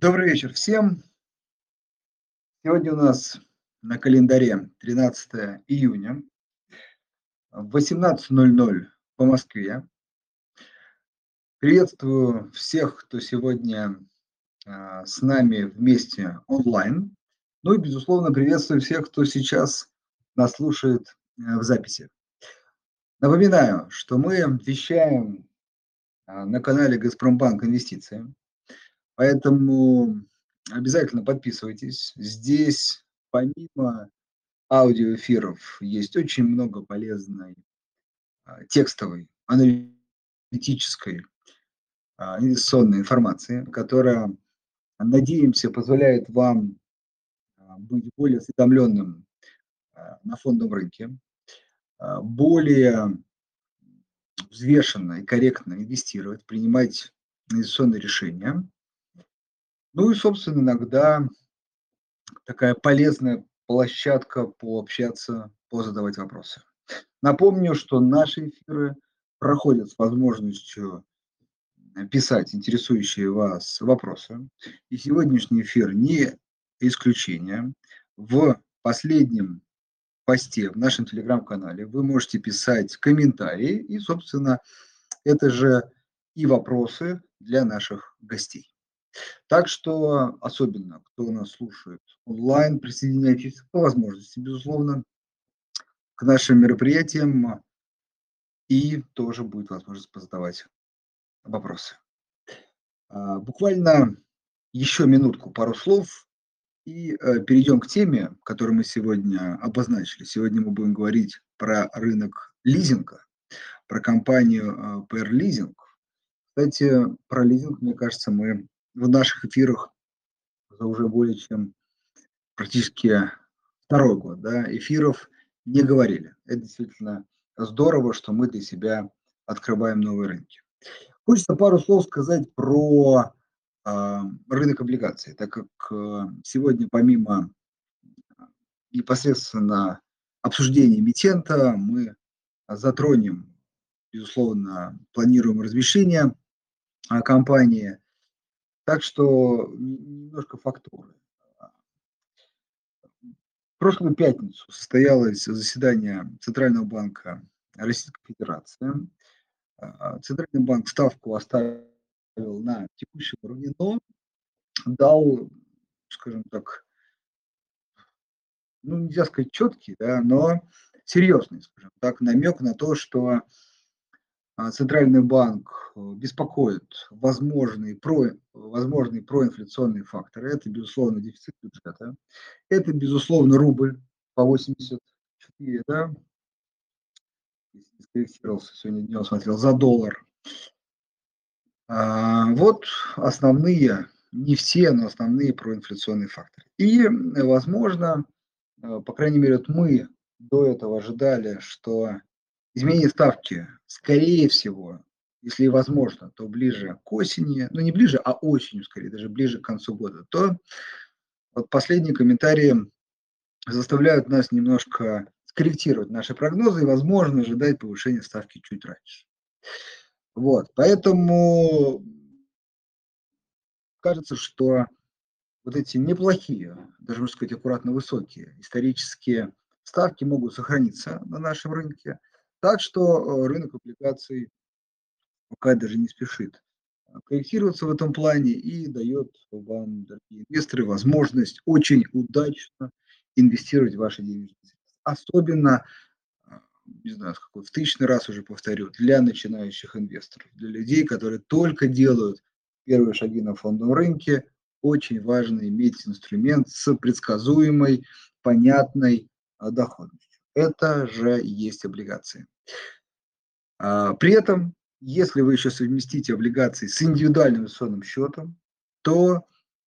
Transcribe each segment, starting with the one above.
Добрый вечер всем. Сегодня у нас на календаре 13 июня, в 18.00 по Москве. Приветствую всех, кто сегодня а, с нами вместе онлайн. Ну и, безусловно, приветствую всех, кто сейчас нас слушает э, в записи. Напоминаю, что мы вещаем а, на канале «Газпромбанк Инвестиции». Поэтому обязательно подписывайтесь. Здесь помимо аудиоэфиров есть очень много полезной а, текстовой, аналитической, а, инвестиционной информации, которая, надеемся, позволяет вам быть более осведомленным на фондовом рынке, более взвешенно и корректно инвестировать, принимать инвестиционные решения. Ну и, собственно, иногда такая полезная площадка пообщаться, позадавать вопросы. Напомню, что наши эфиры проходят с возможностью писать интересующие вас вопросы. И сегодняшний эфир не исключение. В последнем посте в нашем телеграм-канале вы можете писать комментарии и, собственно, это же и вопросы для наших гостей. Так что особенно, кто нас слушает онлайн, присоединяйтесь по возможности, безусловно, к нашим мероприятиям, и тоже будет возможность позадавать вопросы. А, буквально еще минутку, пару слов и э, перейдем к теме, которую мы сегодня обозначили. Сегодня мы будем говорить про рынок лизинга, про компанию э, PR Leasing. Кстати, про лизинг, мне кажется, мы в наших эфирах за уже более чем практически второй год да, эфиров не говорили. Это действительно здорово, что мы для себя открываем новые рынки. Хочется пару слов сказать про а, рынок облигаций, так как э, сегодня помимо непосредственно обсуждения эмитента мы затронем, безусловно, планируем размещение а, компании. Так что немножко фактуры. Прошлую пятницу состоялось заседание Центрального банка Российской Федерации. А, Центральный банк ставку оставил на текущем уровне, но дал, скажем так, ну, нельзя сказать четкий, да, но серьезный, скажем так, намек на то, что Центральный банк э, беспокоит возможные, про, возможные проинфляционные факторы. Это, безусловно, дефицит бюджета. Это, безусловно, рубль по 84, да, скорректировался сегодня днем, смотрел, за доллар. А, вот основные, не все, но основные проинфляционные факторы. И, возможно, э, по крайней мере, вот мы до этого ожидали, что изменение ставки, скорее всего, если возможно, то ближе к осени, ну не ближе, а осенью скорее, даже ближе к концу года, то вот последние комментарии заставляют нас немножко скорректировать наши прогнозы и, возможно, ожидать повышения ставки чуть раньше. Вот, поэтому кажется, что вот эти неплохие, даже можно сказать, аккуратно высокие исторические ставки могут сохраниться на нашем рынке. Так что э, рынок облигаций пока даже не спешит корректироваться в этом плане и дает вам, дорогие инвесторы, возможность очень удачно инвестировать в ваши денежные средства. Особенно не знаю, какой, в тысячный раз уже повторю, для начинающих инвесторов, для людей, которые только делают первые шаги на фондовом рынке, очень важно иметь инструмент с предсказуемой, понятной а, доходностью. Это же есть облигации. А, при этом, если вы еще совместите облигации с индивидуальным инвестиционным счетом, то,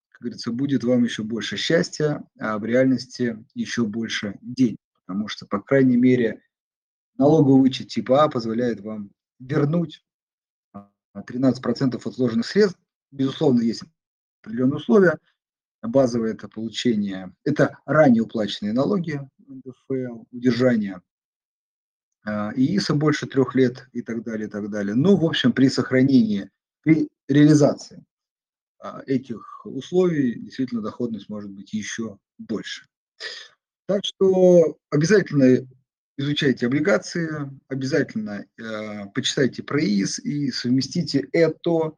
как говорится, будет вам еще больше счастья, а в реальности еще больше денег. Потому что, по крайней мере, налоговый вычет типа А позволяет вам вернуть 13% от вложенных средств. Безусловно, есть определенные условия. Базовое это получение, это ранее уплаченные налоги, НДФЛ, удержание а, ИИСа больше трех лет и так далее, и так далее. Ну, в общем, при сохранении, при реализации а, этих условий действительно доходность может быть еще больше. Так что обязательно изучайте облигации, обязательно э, почитайте про ИИС и совместите это,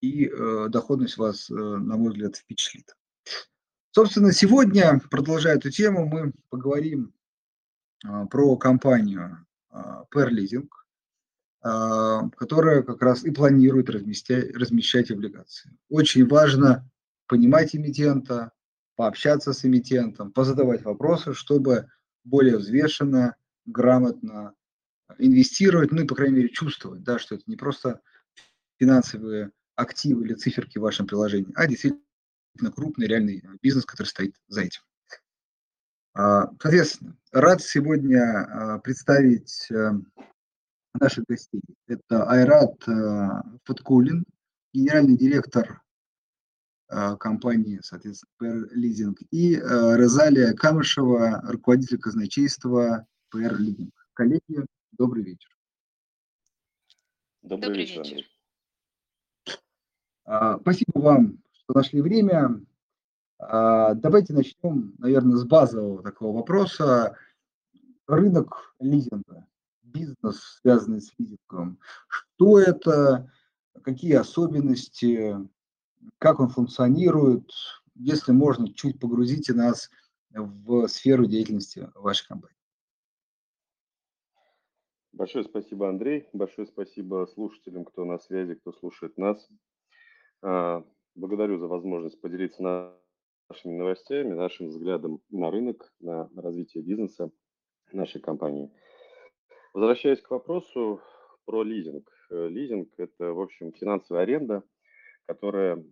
и э, доходность вас, э, на мой взгляд, впечатлит. Собственно, сегодня, продолжая эту тему, мы поговорим э, про компанию э, Per Leasing, э, которая как раз и планирует размещать, размещать облигации. Очень важно понимать эмитента, пообщаться с эмитентом, позадавать вопросы, чтобы более взвешенно, грамотно инвестировать, ну и, по крайней мере, чувствовать, да, что это не просто финансовые активы или циферки в вашем приложении, а действительно крупный реальный бизнес, который стоит за этим. А, соответственно, рад сегодня а, представить э, наших гостей. Это Айрат э, Фаткулин, генеральный директор а, компании, соответственно, PR Leasing, и Розалия Камышева, руководитель казначейства PR Leasing. Коллеги, добрый вечер. Добрый, добрый вечер. вечер. А, спасибо вам, что нашли время. Давайте начнем, наверное, с базового такого вопроса. Рынок лизинга, бизнес, связанный с лизингом. Что это, какие особенности, как он функционирует, если можно, чуть погрузите нас в сферу деятельности вашей компании. Большое спасибо, Андрей. Большое спасибо слушателям, кто на связи, кто слушает нас. Благодарю за возможность поделиться нашими новостями, нашим взглядом на рынок, на развитие бизнеса нашей компании. Возвращаясь к вопросу про лизинг. Э, лизинг – это, в общем, финансовая аренда, которая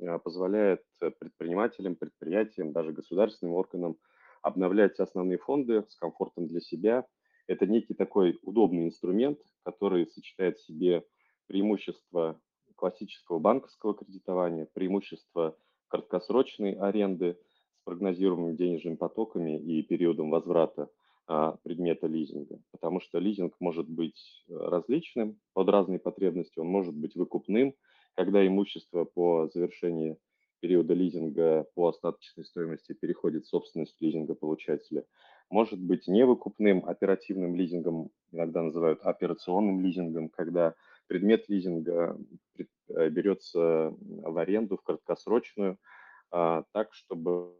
а, позволяет э, предпринимателям, предприятиям, даже государственным органам обновлять основные фонды с комфортом для себя. Это некий такой удобный инструмент, который сочетает в себе преимущества классического банковского кредитования, преимущества краткосрочной аренды с прогнозируемыми денежными потоками и периодом возврата а, предмета лизинга. Потому что лизинг может быть э, различным под разные потребности, он может быть выкупным – когда имущество по завершении периода лизинга по остаточной стоимости переходит в собственность лизингополучателя, может быть невыкупным оперативным лизингом, иногда называют операционным лизингом, когда предмет лизинга э, берется в аренду, в краткосрочную, а, так, чтобы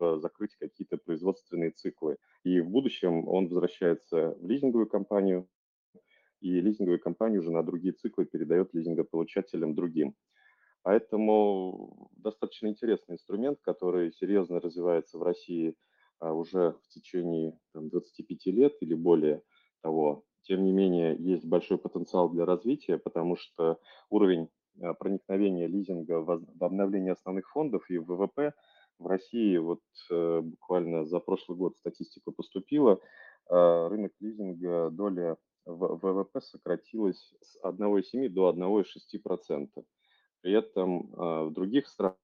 закрыть какие-то производственные циклы. И в будущем он возвращается в лизинговую компанию, и лизинговая компания уже на другие циклы передает лизингополучателям другим. Поэтому достаточно интересный инструмент, который серьезно развивается в России а, уже в течение там, 25 лет или более того. Тем не менее, есть большой потенциал для развития, потому что уровень а, проникновения лизинга в обновление основных фондов и ВВП в России вот э, буквально за прошлый год статистика поступила, а, рынок лизинга, доля ВВП сократилась с 1,7 до 1,6%. При этом в других странах,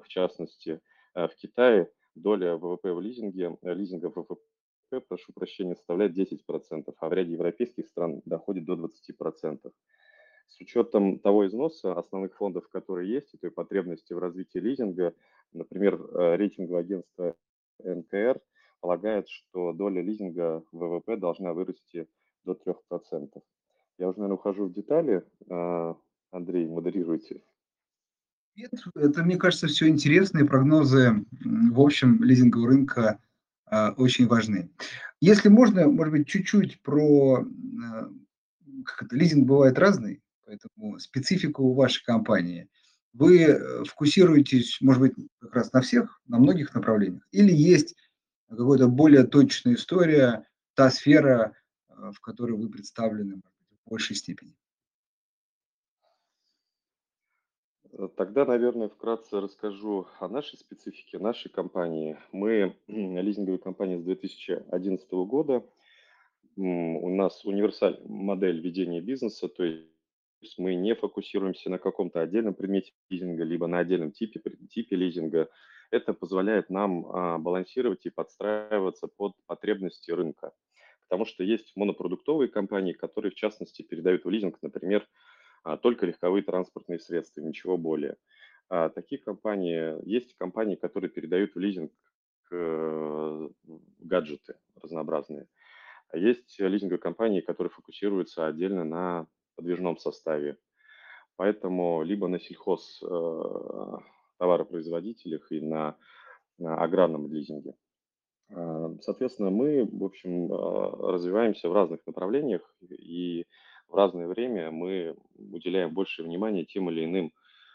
в частности в Китае, доля ВВП в лизинге, э, лизинга ВВП, прошу прощения, составляет 10%, а в ряде европейских стран доходит до 20%. С учетом того износа основных фондов, которые есть, и той потребности в развитии лизинга, например, э, рейтинговое агентство НКР полагает, что доля лизинга ВВП должна вырасти до 3%. Я уже, наверное, ухожу в детали. А, Андрей, модерируйте. Нет, это, мне кажется, все интересные прогнозы, в общем, лизингового рынка очень важны. Если можно, может быть, чуть-чуть про... А, как это, лизинг бывает разный, поэтому специфику вашей компании. Вы э, фокусируетесь, может быть, как раз на всех, на многих направлениях? Или есть какая-то более точная история, та сфера, Э, в которой вы представлены в большей степени? Э, тогда, наверное, вкратце расскажу о нашей специфике, нашей компании. Мы лизинговая компания с 2011 года. У нас универсальная модель ведения бизнеса, то есть мы не фокусируемся на каком-то отдельном предмете лизинга, либо на отдельном типе, типе лизинга. Это позволяет нам а, балансировать и подстраиваться под потребности рынка потому что есть монопродуктовые компании, которые, в частности, передают в лизинг, например, только легковые транспортные средства, ничего более. А, такие компании, есть компании, которые передают в лизинг э, гаджеты разнообразные. А есть лизинговые компании, которые фокусируются отдельно на подвижном составе. Поэтому либо на сельхоз э, товаропроизводителях и на, на аграрном лизинге. А, соответственно, мы, в общем, а, развиваемся в разных направлениях, и в разное время мы уделяем больше внимания тем или иным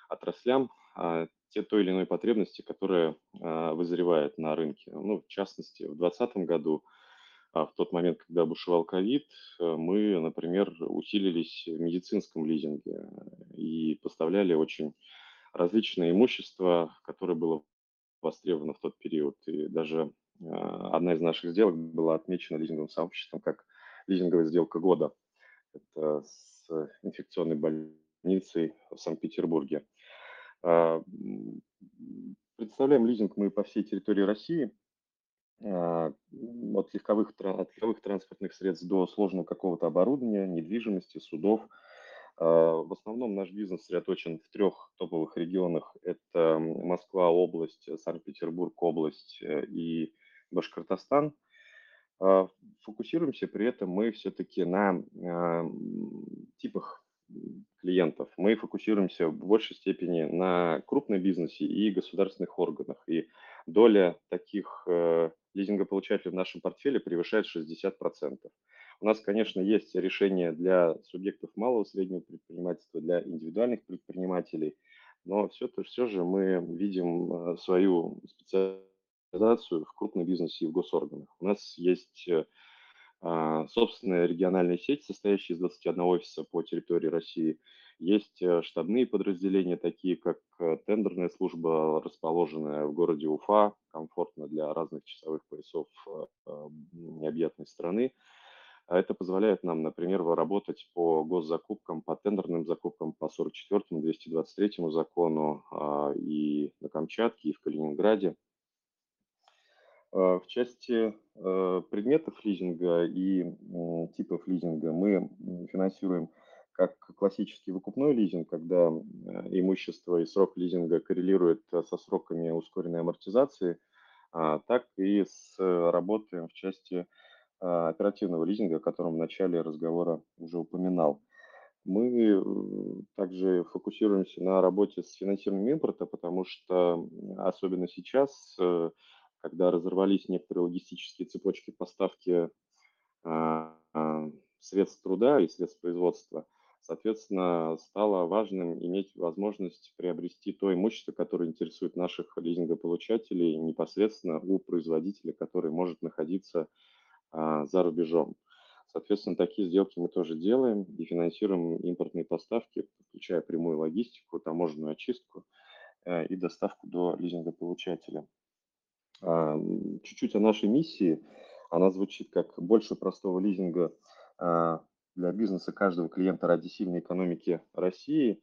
отраслям, а, те той или иной потребности, которые вызревают на рынке. Ну, в частности, в 2020 году, в тот момент, когда бушевал ковид, мы, например, усилились в медицинском лизинге и поставляли очень различное имущество, которое было востребовано в тот период. И даже а, одна из наших сделок была отмечена лизинговым сообществом как лизинговая сделка года. Это с инфекционной больницей в Санкт-Петербурге. А, представляем лизинг мы по всей территории России, а, от легковых, от легковых транспортных средств до сложного какого-то оборудования, недвижимости, судов. В основном наш бизнес сосредоточен в трех топовых регионах. Это Москва, область, Санкт-Петербург, область э, и Башкортостан. А, фокусируемся при этом мы все-таки на а, типах клиентов. Мы фокусируемся в большей степени на крупном бизнесе и государственных органах. И доля таких э, лизингополучателей в нашем портфеле превышает 60%. У нас, конечно, есть решения для субъектов малого и среднего предпринимательства, для индивидуальных предпринимателей, но все, все же мы видим э, свою специальность организацию в крупном бизнесе и в госорганах. У нас есть э, а, собственная региональная сеть, состоящая из 21 офиса по территории России. Есть э, штабные подразделения, такие как э, тендерная служба, расположенная в городе Уфа, комфортно для разных часовых поясов необъятной страны. А это позволяет нам, например, работать по госзакупкам, по тендерным закупкам по 44-му, 223-му закону а, и на Камчатке, и в Калининграде. А, в части э, предметов лизинга и типов лизинга мы финансируем как классический выкупной лизинг, когда э, имущество и срок лизинга коррелирует э, со сроками ускоренной амортизации, а, так и с работой в части оперативного лизинга, о котором в начале разговора уже упоминал. Мы также фокусируемся на работе с финансированием импорта, потому что особенно сейчас когда разорвались некоторые логистические цепочки поставки а, а, средств труда и средств производства, соответственно, стало важным иметь возможность приобрести то имущество, которое интересует наших лизингополучателей непосредственно у производителя, который может находиться а, за рубежом. Соответственно, такие сделки мы тоже делаем и финансируем импортные поставки, включая прямую логистику, таможенную очистку э, и доставку до лизингополучателя. А, чуть-чуть о нашей миссии. Она звучит как больше простого лизинга а, для бизнеса каждого клиента ради сильной экономики России.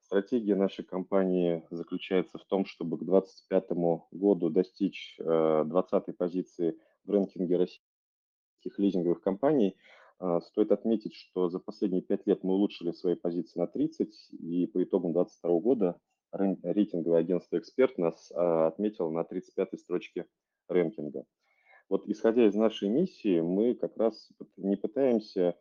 Стратегия нашей компании заключается в том, чтобы к 2025 году достичь 20 позиции в рейтинге российских лизинговых компаний. А, стоит отметить, что за последние пять лет мы улучшили свои позиции на 30, и по итогам 2022 года рейтинговое агентство «Эксперт» нас а, отметило на 35-й строчке рэнкинга. Вот исходя из нашей миссии, мы как раз не пытаемся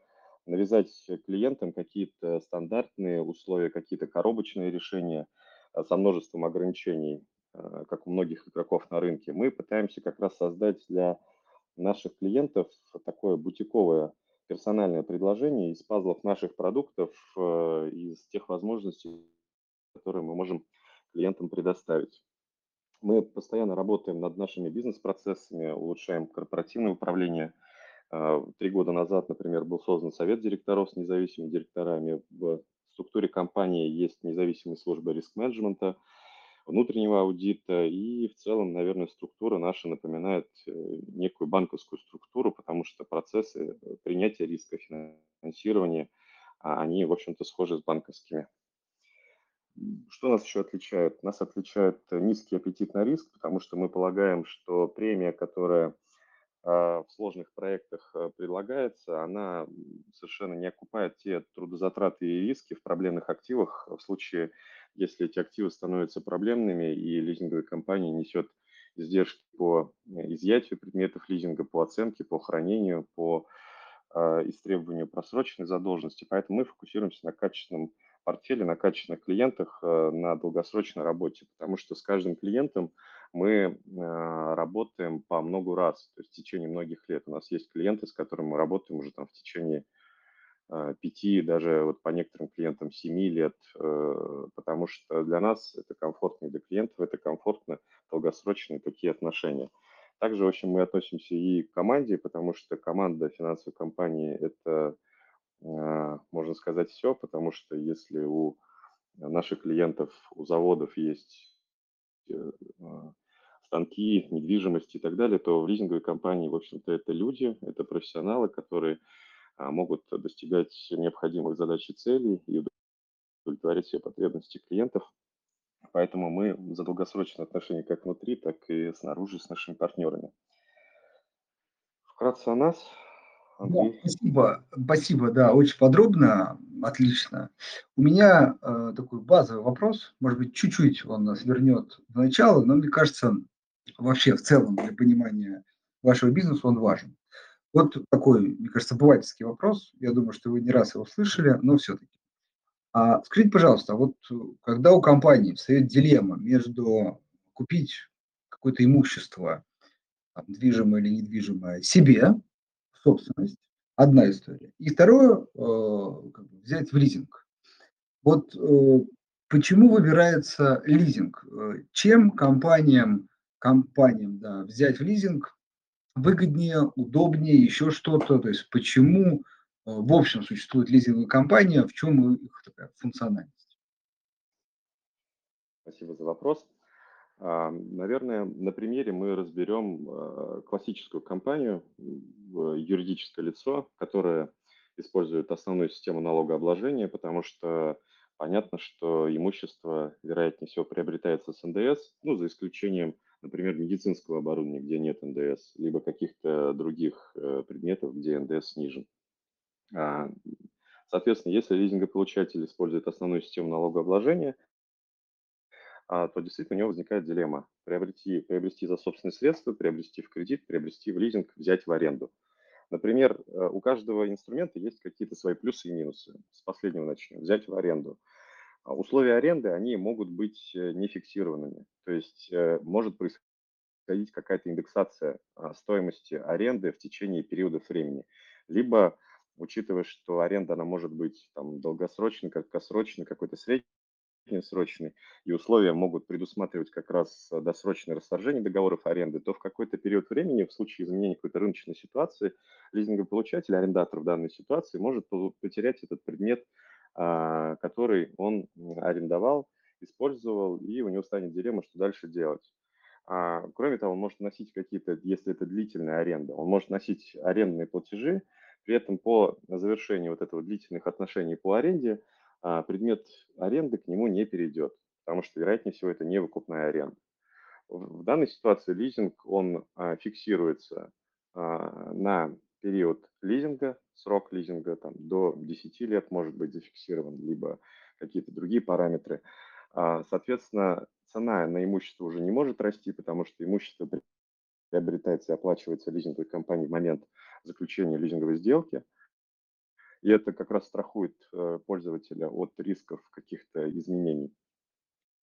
навязать клиентам какие-то стандартные условия, какие-то коробочные решения а, со множеством ограничений, а, как у многих игроков на рынке. Мы пытаемся как раз создать для наших клиентов такое бутиковое персональное предложение из пазлов наших продуктов, из тех возможностей, которые мы можем клиентам предоставить. Мы постоянно работаем над нашими бизнес-процессами, улучшаем корпоративное управление. А, три года назад, например, был создан совет директоров с независимыми директорами. В структуре компании есть независимая служба риск-менеджмента, внутреннего аудита и в целом, наверное, структура наша напоминает э, некую банковскую структуру, потому что процессы принятия риска, финансирования, а, они, в общем-то, схожи с банковскими. Что нас еще отличает? Нас отличает низкий аппетит на риск, потому что мы полагаем, что премия, которая а, в сложных проектах а, предлагается, она совершенно не окупает те трудозатраты и риски в проблемных активах в случае если эти активы становятся проблемными и лизинговая компания несет издержки по э, изъятию предметов лизинга, по оценке, по хранению, по э, истребованию просроченной задолженности. Поэтому мы фокусируемся на качественном портфеле, на качественных клиентах, э, на долгосрочной работе, потому что с каждым клиентом мы э, работаем по много раз, то есть в течение многих лет. У нас есть клиенты, с которыми мы работаем уже там в течение э, пяти, даже вот по некоторым клиентам семи лет, потому что для нас это комфортно, для клиентов это комфортно, долгосрочные такие отношения. Также, в общем, мы относимся и к команде, потому что команда финансовой компании – это можно сказать, все, потому что если у наших клиентов, у заводов есть э, а, станки, недвижимость и так далее, то в лизинговой компании, в общем-то, это люди, это профессионалы, которые а, могут достигать необходимых задач и целей и удовлетворять все потребности клиентов. Поэтому мы за долгосрочные отношения как внутри, так и снаружи с нашими партнерами. Вкратце о нас. Да, спасибо, спасибо, да, очень подробно, отлично. У меня э, такой базовый вопрос, может быть, чуть-чуть он нас вернет в начало, но мне кажется, вообще в целом для понимания вашего бизнеса он важен. Вот такой, мне кажется, обывательский вопрос. Я думаю, что вы не раз его слышали, но все-таки. А скажите, пожалуйста, вот когда у компании встает дилемма между купить какое-то имущество, там, движимое или недвижимое, себе, собственность, одна история. И второе, э, взять в лизинг. Вот э, почему выбирается лизинг? Э, чем компаниям, компаниям да, взять в лизинг выгоднее, удобнее, еще что-то? То есть почему в общем существует лизинговая компания, в чем их такая функциональность? Спасибо за вопрос. А, наверное, на примере мы разберем а, классическую компанию, юридическое лицо, которое использует основную систему налогообложения, потому что понятно, что имущество, вероятнее всего, приобретается с НДС, ну, за исключением, например, медицинского оборудования, где нет НДС, либо каких-то других э, предметов, где НДС снижен. А, соответственно, если лизингополучатель использует основную систему налогообложения, то действительно у него возникает дилемма. Приобрести, приобрести за собственные средства, приобрести в кредит, приобрести в лизинг, взять в аренду. Например, э, у каждого инструмента есть какие-то свои плюсы и минусы. С последнего начнем. Взять в аренду. А условия аренды, они могут быть э, нефиксированными. То есть э, может происходить какая-то индексация а, стоимости аренды в течение периода времени. Либо, учитывая, что аренда, она может быть там, долгосрочной, краткосрочной, какой-то средний срочный, и условия могут предусматривать как раз э, досрочное расторжение договоров аренды, то в какой-то период времени, в случае изменения какой-то рыночной ситуации, лизингополучатель, арендатор в данной ситуации может потерять этот предмет, а, который он арендовал, использовал, и у него станет дилемма, что дальше делать. А, кроме того, он может носить какие-то, если это длительная аренда, он может носить арендные платежи, при этом по завершении вот этого длительных отношений по аренде предмет аренды к нему не перейдет, потому что, вероятнее всего, это не выкупная аренда. В данной ситуации лизинг, он а, фиксируется а, на период лизинга, срок лизинга там, до 10 лет может быть зафиксирован, либо какие-то другие параметры. Соответственно, цена на имущество уже не может расти, потому что имущество приобретается и оплачивается лизинговой компанией в момент заключения лизинговой сделки – и это как раз страхует э, пользователя от рисков каких-то изменений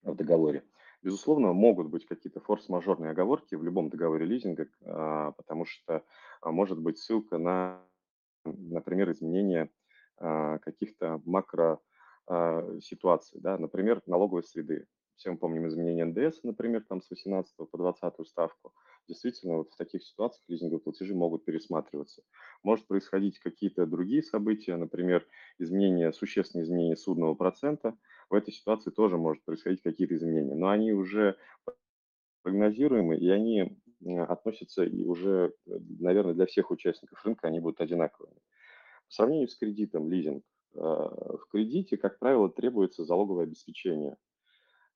в договоре. Безусловно, могут быть какие-то форс-мажорные оговорки в любом договоре лизинга, а, потому что а, может быть ссылка на, например, изменение а, каких-то макро ситуаций, да, например, налоговой среды. Все мы помним изменения НДС, например, там с 18 по 20 ставку действительно вот в таких ситуациях лизинговые платежи могут пересматриваться. Может происходить какие-то другие события, например, изменения, существенные изменения судного процента. В этой ситуации тоже может происходить какие-то изменения, но они уже прогнозируемы, и они относятся и уже, наверное, для всех участников рынка они будут одинаковыми. По сравнению с кредитом, лизинг, э, в кредите, как правило, требуется залоговое обеспечение –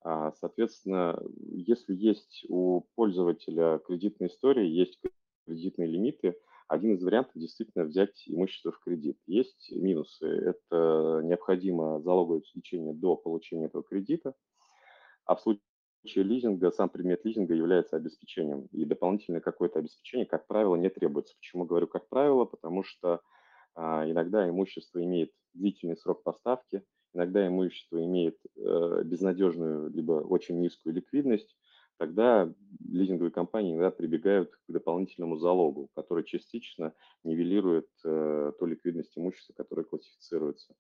соответственно, если есть у пользователя кредитная история, есть кредитные лимиты, один из вариантов действительно взять имущество в кредит. Есть минусы. Это необходимо залоговое обеспечение до получения этого кредита, а в случае лизинга сам предмет лизинга является обеспечением, и дополнительное какое-то обеспечение, как правило, не требуется. Почему говорю как правило? Потому что а, иногда имущество имеет длительный срок поставки, иногда имущество имеет э, безнадежную либо очень низкую ликвидность, тогда лизинговые компании иногда прибегают к дополнительному залогу, который частично нивелирует э, ту ликвидность имущества, которое классифицируется.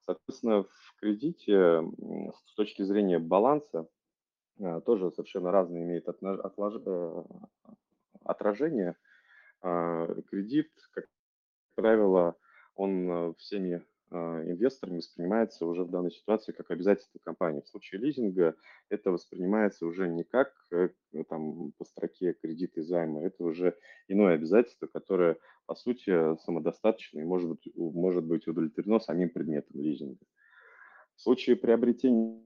Соответственно, в кредите с точки зрения баланса э, тоже совершенно разные имеет э, отражение. Кредит, как правило, он всеми инвесторами воспринимается уже в данной ситуации как обязательство компании. В случае лизинга это воспринимается уже не как э, там, по строке кредиты и займы, это уже иное обязательство, которое по сути самодостаточно и может быть, может быть удовлетворено самим предметом лизинга. В случае приобретения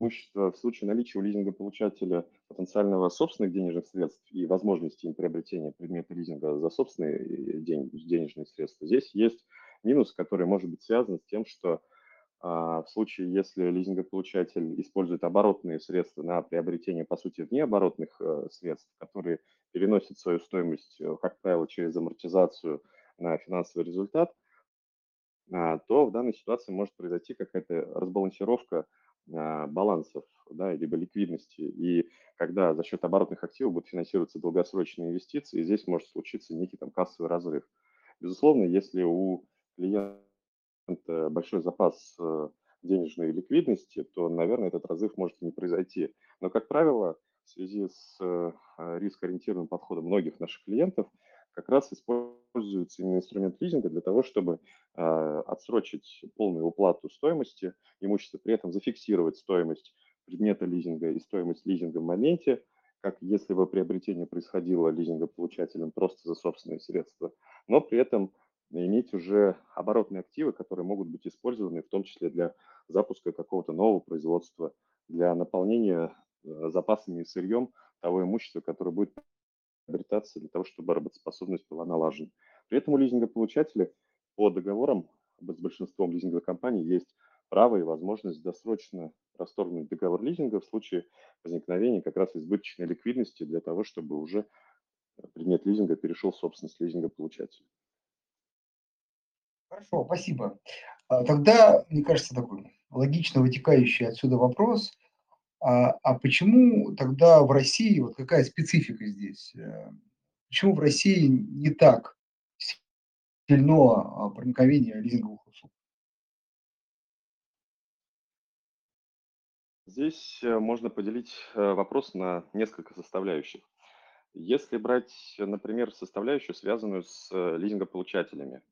имущества, в случае наличия у лизингополучателя потенциального собственных денежных средств и возможности им приобретения предмета лизинга за собственные э, денежные средства, здесь есть минус, который может быть связан с тем, что а, в случае, если лизингополучатель использует оборотные средства на приобретение, по сути, внеоборотных э, средств, которые переносят свою стоимость, э, как правило, через амортизацию на финансовый результат, а, то в данной ситуации может произойти какая-то разбалансировка а, балансов, да, либо ликвидности. И когда за счет оборотных активов будут финансироваться долгосрочные инвестиции, здесь может случиться некий там кассовый разрыв. Безусловно, если у клиента большой запас э, денежной ликвидности, то, наверное, этот разрыв может не произойти. Но, как правило, в связи с э, рискоориентированным подходом многих наших клиентов, как раз используется именно инструмент лизинга для того, чтобы э, отсрочить полную уплату стоимости имущества, при этом зафиксировать стоимость предмета лизинга и стоимость лизинга в моменте, как если бы приобретение происходило лизингополучателем просто за собственные средства, но при этом иметь уже оборотные активы, которые могут быть использованы в том числе для запуска какого-то нового производства, для наполнения э, запасами и сырьем того имущества, которое будет приобретаться для того, чтобы работоспособность была налажена. При этом у лизингополучателя по договорам с большинством лизинговых компаний есть право и возможность досрочно расторгнуть договор лизинга в случае возникновения как раз избыточной ликвидности для того, чтобы уже предмет лизинга перешел в собственность лизингополучателя. Хорошо, спасибо. А, тогда, мне кажется, такой логично вытекающий отсюда вопрос, а, а почему тогда в России, вот какая специфика здесь, э, почему в России не так сильно а, проникновение лизинговых услуг? Здесь э, можно поделить э, вопрос на несколько составляющих. Если брать, например, составляющую, связанную с лизингополучателями,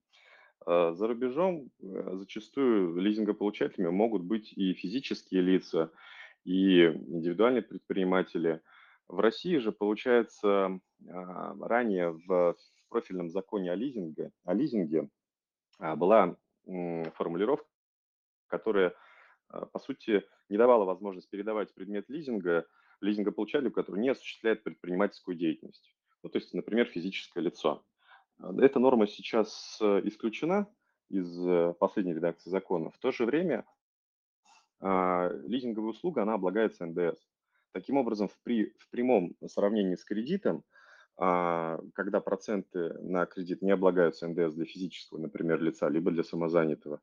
за рубежом э, зачастую лизингополучателями могут быть и физические лица, и индивидуальные предприниматели. В России же, получается, а, ранее в профильном законе о лизинге, о лизинге а, была формулировка, которая, по сути, не давала возможность передавать предмет лизинга лизингополучателю, который не осуществляет предпринимательскую деятельность. Ну, то есть, например, физическое лицо. А, эта норма сейчас э, исключена из э, последней редакции закона. В то же время а, лизинговая услуга, она облагается НДС. Таким образом, при, в прямом сравнении с кредитом, а, когда проценты на кредит не облагаются НДС для физического, например, лица, либо для самозанятого,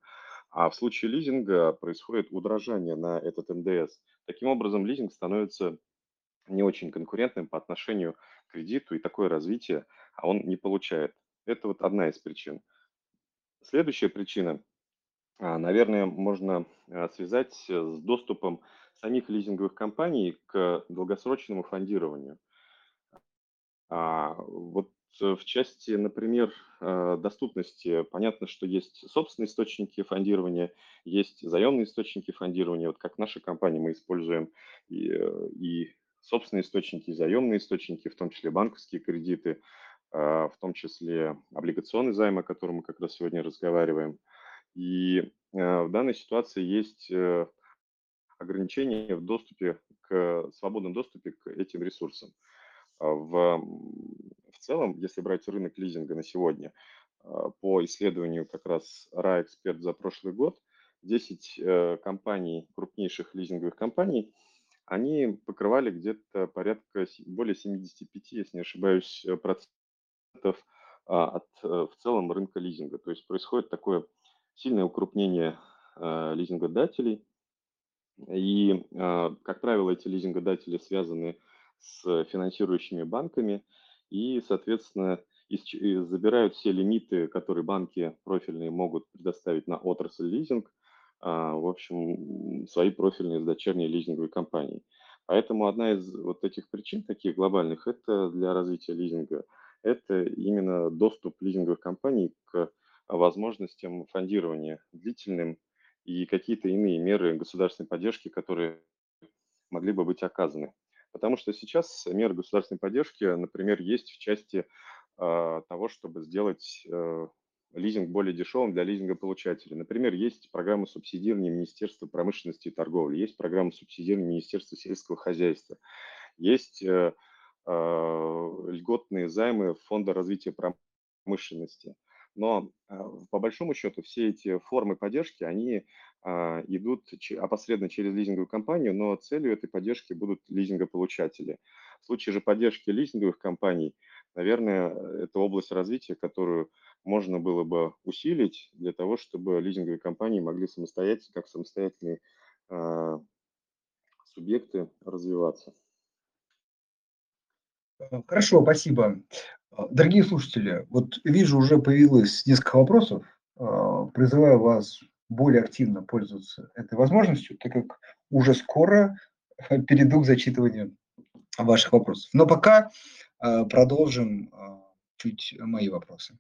а в случае лизинга происходит удорожание на этот НДС. Таким образом, лизинг становится не очень конкурентным по отношению к кредиту, и такое развитие он не получает. Это вот одна из причин. Следующая причина, а, наверное, можно а, связать с доступом самих лизинговых компаний к долгосрочному фондированию. А, вот в части, например, доступности, понятно, что есть собственные источники фондирования, есть заемные источники фондирования. Вот как наша компания мы используем и, и собственные источники, и заемные источники, в том числе банковские кредиты. А, в том числе облигационный займ, о котором мы как раз сегодня разговариваем. И а, в данной ситуации есть э, ограничения в доступе к свободном доступе к этим ресурсам. А, в, в целом, если брать рынок лизинга на сегодня, по исследованию как раз Expert за прошлый год, 10 э, компаний, крупнейших лизинговых компаний, они покрывали где-то порядка более 75, если не ошибаюсь, э, процентов от э, в целом рынка лизинга. То есть происходит такое сильное укрупнение лизингодателей. И, как правило, эти лизингодатели связаны с финансирующими банками и, соответственно, забирают все лимиты, которые банки профильные могут предоставить на отрасль лизинг, а, в общем, свои профильные дочерние лизинговые компании. Поэтому одна из вот этих причин таких глобальных, это для развития лизинга, это именно доступ лизинговых компаний к возможностям фондирования длительным и какие-то иные меры государственной поддержки, которые могли бы быть оказаны. Потому что сейчас меры государственной поддержки, например, есть в части э, того, чтобы сделать э, лизинг более дешевым для лизингополучателей. Например, есть программа субсидирования Министерства промышленности и торговли, есть программа субсидирования Министерства сельского хозяйства, есть э, льготные займы Фонда развития промышленности. Но э, по большому счету все эти формы поддержки, они э, идут опосредованно через лизинговую компанию, но целью этой поддержки будут лизингополучатели. В случае же поддержки лизинговых компаний, наверное, это область развития, которую можно было бы усилить для того, чтобы лизинговые компании могли самостоятельно, как самостоятельные э, субъекты развиваться. Э, хорошо, спасибо. Э, дорогие слушатели, вот вижу, уже появилось несколько вопросов. Э, призываю вас более активно пользоваться этой возможностью, так как уже скоро перейду к зачитыванию ваших вопросов. Но пока продолжим чуть мои вопросы.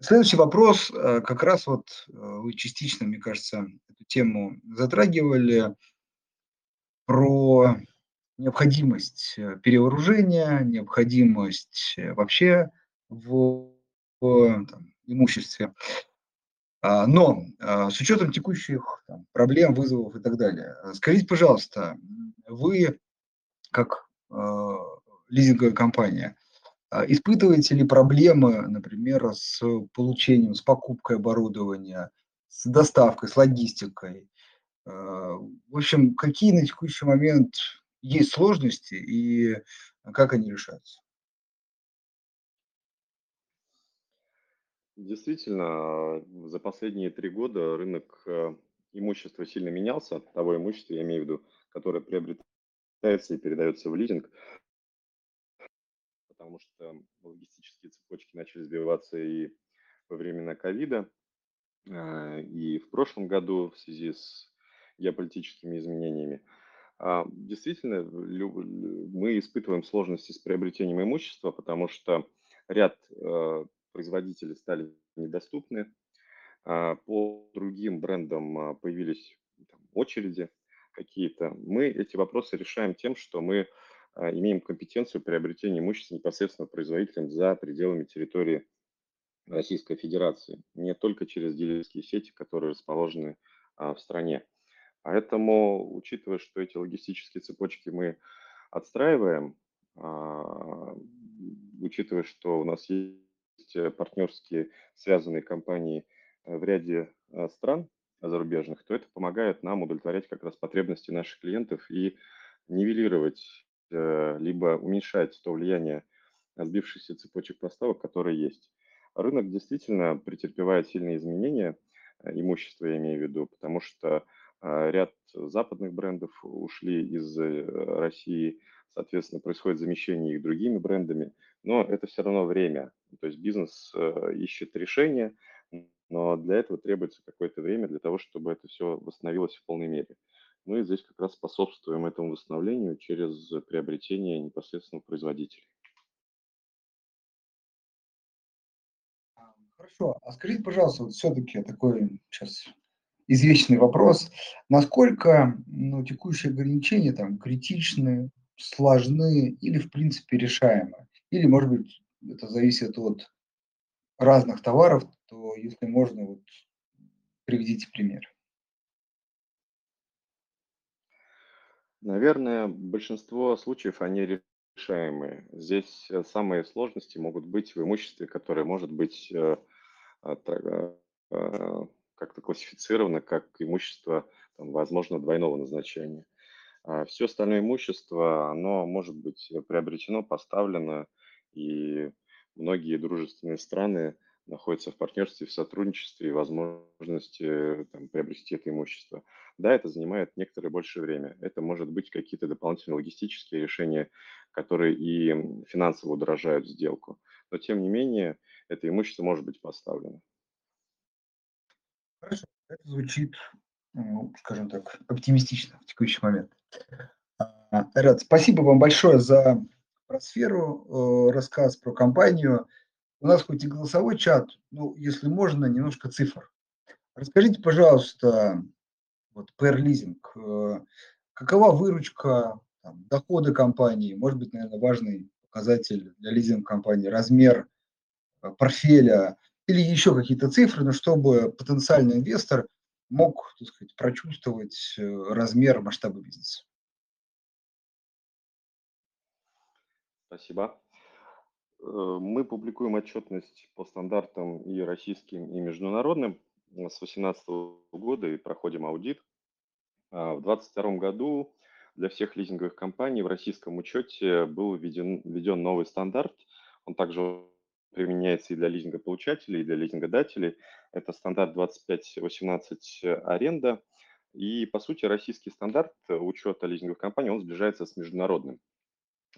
Следующий вопрос, как раз вот вы частично, мне кажется, эту тему затрагивали про необходимость э, перевооружения, необходимость вообще в, в там, имуществе. А, но а, с учетом текущих там, проблем, вызовов и так далее, скажите, пожалуйста, вы как э, лизинговая компания – а испытываете ли проблемы, например, с получением, с покупкой оборудования, с доставкой, с логистикой? А, в общем, какие на текущий момент есть сложности и как они решаются? Действительно, за последние три года рынок э, имущества сильно менялся, того имущества, я имею в виду, которое приобретается и передается в лизинг потому что логистические цепочки начали сбиваться и во времена ковида, а, и в прошлом году в связи с геополитическими изменениями. А, действительно, мы испытываем сложности с приобретением имущества, потому что ряд а, производителей стали недоступны. По другим брендам появились там, очереди какие-то. Мы эти вопросы решаем тем, что мы а, имеем компетенцию приобретения имущества непосредственно производителям за пределами территории Российской Федерации, не только через дилерские сети, которые расположены а, в стране. Поэтому, учитывая, что эти логистические цепочки мы отстраиваем, а, учитывая, что у нас есть партнерские связанные компании в ряде стран зарубежных, то это помогает нам удовлетворять как раз потребности наших клиентов и нивелировать Э, либо уменьшать то влияние сбившихся цепочек поставок, которые есть. Рынок действительно претерпевает сильные изменения, э, имущества я имею в виду, потому что э, ряд западных брендов ушли из России, соответственно, происходит замещение их другими брендами, но это все равно время. То есть бизнес ищет решения, но для этого требуется какое-то время для того, чтобы это все восстановилось в полной мере мы здесь как раз способствуем этому восстановлению через приобретение непосредственно производителей. Хорошо. А скажите, пожалуйста, вот все-таки такой сейчас извечный вопрос. Насколько ну, текущие ограничения там критичны, сложны или в принципе решаемы? Или, может быть, это зависит от разных товаров, то если можно, вот приведите пример. Наверное, большинство случаев, они решаемые. Здесь э, самые сложности могут быть в имуществе, которое может быть э, а, как-то классифицировано как имущество, там, возможно, двойного назначения. А все остальное имущество, оно может быть приобретено, поставлено, и многие дружественные страны находятся в партнерстве, в сотрудничестве и возможности там, приобрести это имущество. Да, это занимает некоторое большее время. Это может быть какие-то дополнительные логистические решения, которые и финансово удорожают сделку. Но, тем не менее, это имущество может быть поставлено. Хорошо, это звучит, ну, скажем так, оптимистично в текущий момент. Рад, спасибо вам большое за про сферу, э, рассказ про компанию. У нас хоть и голосовой чат, но если можно, немножко цифр. Расскажите, пожалуйста, вот PR Leasing, э, какова выручка, там, доходы компании, может быть, наверное, важный показатель для лизинг-компании, размер э, портфеля или еще какие-то цифры, но чтобы потенциальный инвестор мог, так сказать, прочувствовать размер масштаба бизнеса. Спасибо. Э, мы публикуем отчетность по стандартам и российским, и международным с 2018 года и проходим аудит. А в 2022 году для всех лизинговых компаний в российском учете был введен, введен новый стандарт. Он также применяется и для лизингополучателей, и для лизингодателей. Это стандарт 2518 аренда. И, по сути, российский стандарт учета лизинговых компаний, он сближается с международным.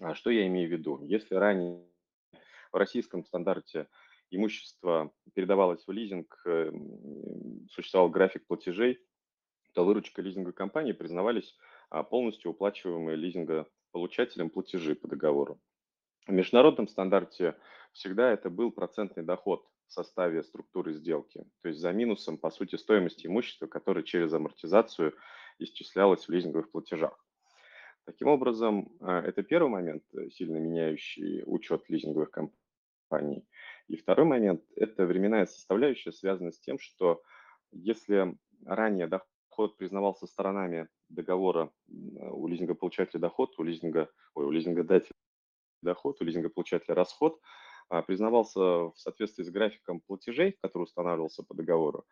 А что я имею в виду? Если ранее в российском стандарте имущество передавалось в лизинг, э, существовал график платежей, то выручка лизинговой компании признавались а, полностью уплачиваемые лизингополучателем платежи по договору. В международном стандарте всегда это был процентный доход в составе структуры сделки, то есть за минусом, по сути, стоимости имущества, которое через амортизацию исчислялось в лизинговых платежах. Таким образом, а, это первый момент, э, сильно меняющий учет лизинговых компаний. И второй момент – это временная составляющая, связанная с тем, что если ранее доход признавался сторонами договора у лизингополучателя доход, у, лизинга, ой, у лизингодателя доход, у лизингополучателя расход, а, признавался в соответствии с графиком платежей, который устанавливался по договору,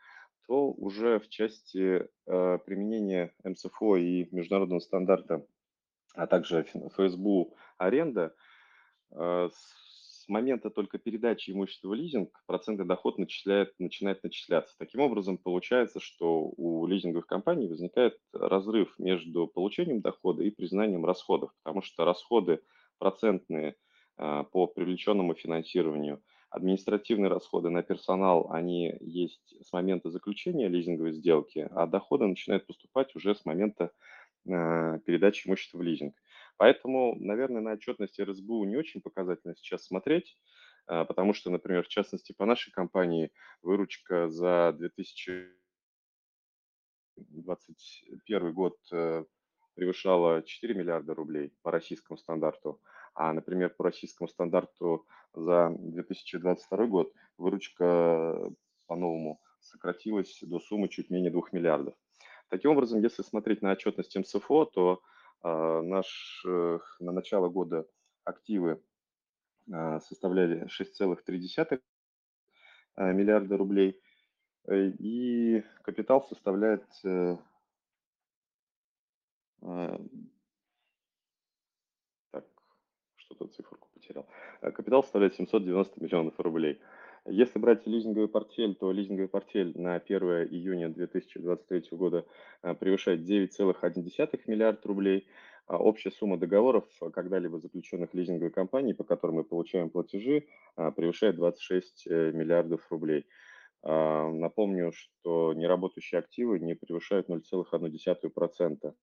то уже в части э, применения МСФО и международного стандарта а также ФСБУ аренда, э, с момента только передачи имущества в лизинг процентный доход начисляет, начинает начисляться. Таким образом, получается, что у лизинговых компаний возникает разрыв между получением дохода и признанием расходов, потому что расходы процентные э, по привлеченному финансированию, административные расходы на персонал, они есть с момента заключения лизинговой сделки, а доходы начинают поступать уже с момента а, передачи имущества в лизинг. Поэтому, наверное, на отчетности РСБУ не очень показательно сейчас смотреть, а, потому что, например, в частности, по нашей компании выручка за 2021 год э, превышала 4 миллиарда рублей по российскому стандарту, а, например, по российскому стандарту за 2022 год выручка по-новому сократилась до суммы чуть менее 2 миллиардов. Таким образом, если смотреть на отчетность МСФО, то э, наш, э, на начало года активы э, составляли 6,3 э, миллиарда рублей, э, и капитал составляет э, так, что-то циферку потерял. Капитал составляет 790 миллионов рублей. Если брать лизинговый портфель, то лизинговый портфель на 1 июня 2023 года а, превышает 9,1 миллиард рублей. А общая сумма договоров, когда-либо заключенных лизинговой компанией, по которым мы получаем платежи, а, превышает 26 э, миллиардов рублей. Напомню, что неработающие активы не превышают 0,1%.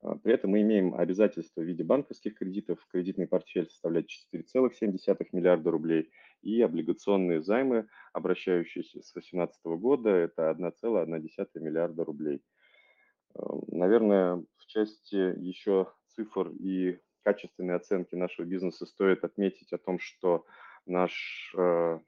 А, при этом мы имеем обязательства в виде банковских кредитов. Кредитный портфель составляет 4,7 миллиарда рублей и облигационные займы, обращающиеся с 2018 года, это 1,1 миллиарда рублей. А, наверное, в части еще цифр и качественной оценки нашего бизнеса стоит отметить о том, что наш, э,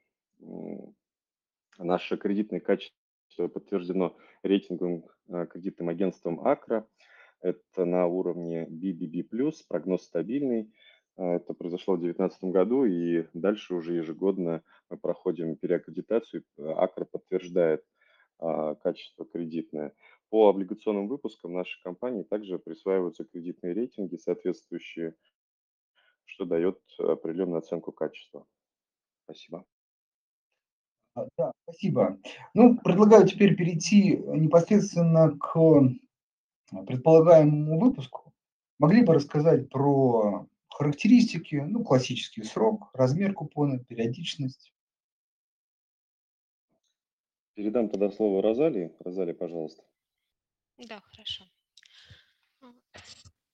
наше кредитное качество подтверждено рейтинговым э, кредитным агентством АКРА – это на уровне BBB+, прогноз стабильный. А, это произошло в 2019 году, и дальше уже ежегодно мы проходим переаккредитацию. АКР подтверждает а, качество кредитное. По облигационным выпускам нашей компании также присваиваются кредитные рейтинги, соответствующие, что дает определенную оценку качества. Спасибо. А, да, спасибо. Ну, предлагаю теперь перейти непосредственно к предполагаемому выпуску. Могли бы рассказать про характеристики, ну, классический срок, размер купона, периодичность. Передам тогда слово Розалии. Розалия, пожалуйста. Да, хорошо.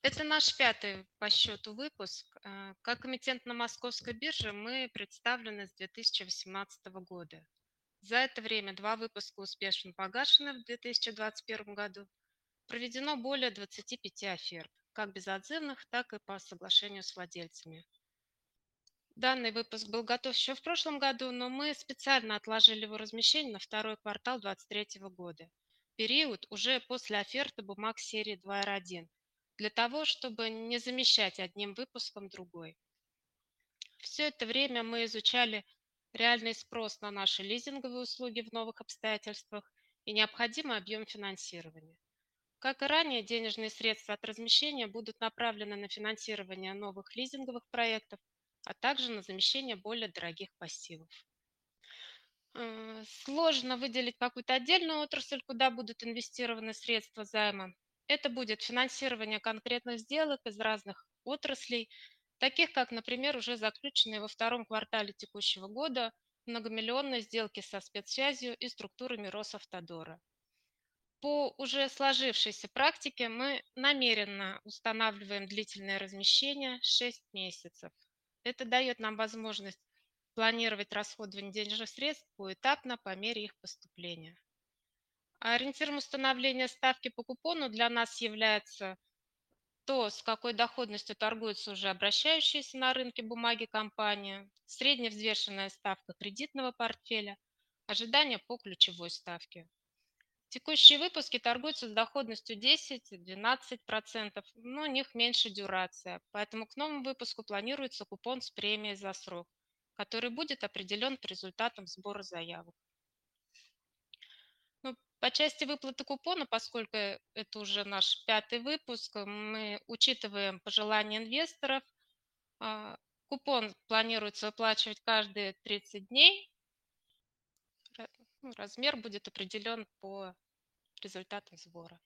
Это наш пятый по счету выпуск. Э, как эмитент на московской бирже мы представлены с 2018 года. За это время два выпуска успешно погашены в 2021 году. Проведено более 25 оферт, как безотзывных, так и по соглашению с владельцами. Данный выпуск был готов еще в прошлом году, но мы специально отложили его размещение на второй квартал 2023 года. Период уже после оферты бумаг серии 2R1 для того, чтобы не замещать одним выпуском другой. Все это время мы изучали реальный спрос на наши лизинговые услуги в новых обстоятельствах и необходимый объем финансирования. Как и ранее, денежные средства от размещения будут направлены на финансирование новых лизинговых проектов, а также на замещение более дорогих пассивов. Э, сложно выделить какую-то отдельную отрасль, куда будут инвестированы средства займа. Это будет финансирование конкретных сделок из разных отраслей, таких как, например, уже заключенные во втором квартале текущего года многомиллионные сделки со спецсвязью и структурами Росавтодора. По уже сложившейся практике мы намеренно устанавливаем длительное размещение 6 месяцев. Это дает нам возможность планировать расходование денежных средств поэтапно по мере их поступления. Ориентиром установления ставки по купону для нас является то, с какой доходностью торгуются уже обращающиеся на рынке бумаги компании, средневзвешенная ставка кредитного портфеля, ожидания по ключевой ставке. Текущие выпуски торгуются с доходностью 10-12%, но у них меньше дюрация, поэтому к новому выпуску планируется купон с премией за срок, который будет определен по результатам сбора заявок. По части выплаты купона, поскольку это уже наш пятый выпуск, мы учитываем пожелания инвесторов. А, купон планируется выплачивать каждые 30 дней. Ну, размер будет определен по результатам сбора.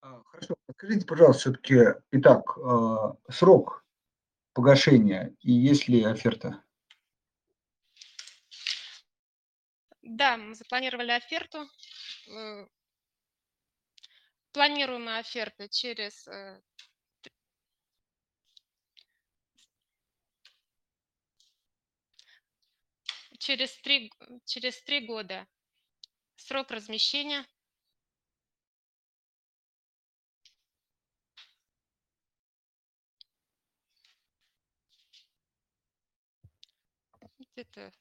А, хорошо. Скажите, пожалуйста, все-таки, итак, а, срок погашения и есть ли оферта? Да, мы запланировали оферту. Э, планируемая оферта через через три, через три года. Срок размещения где-то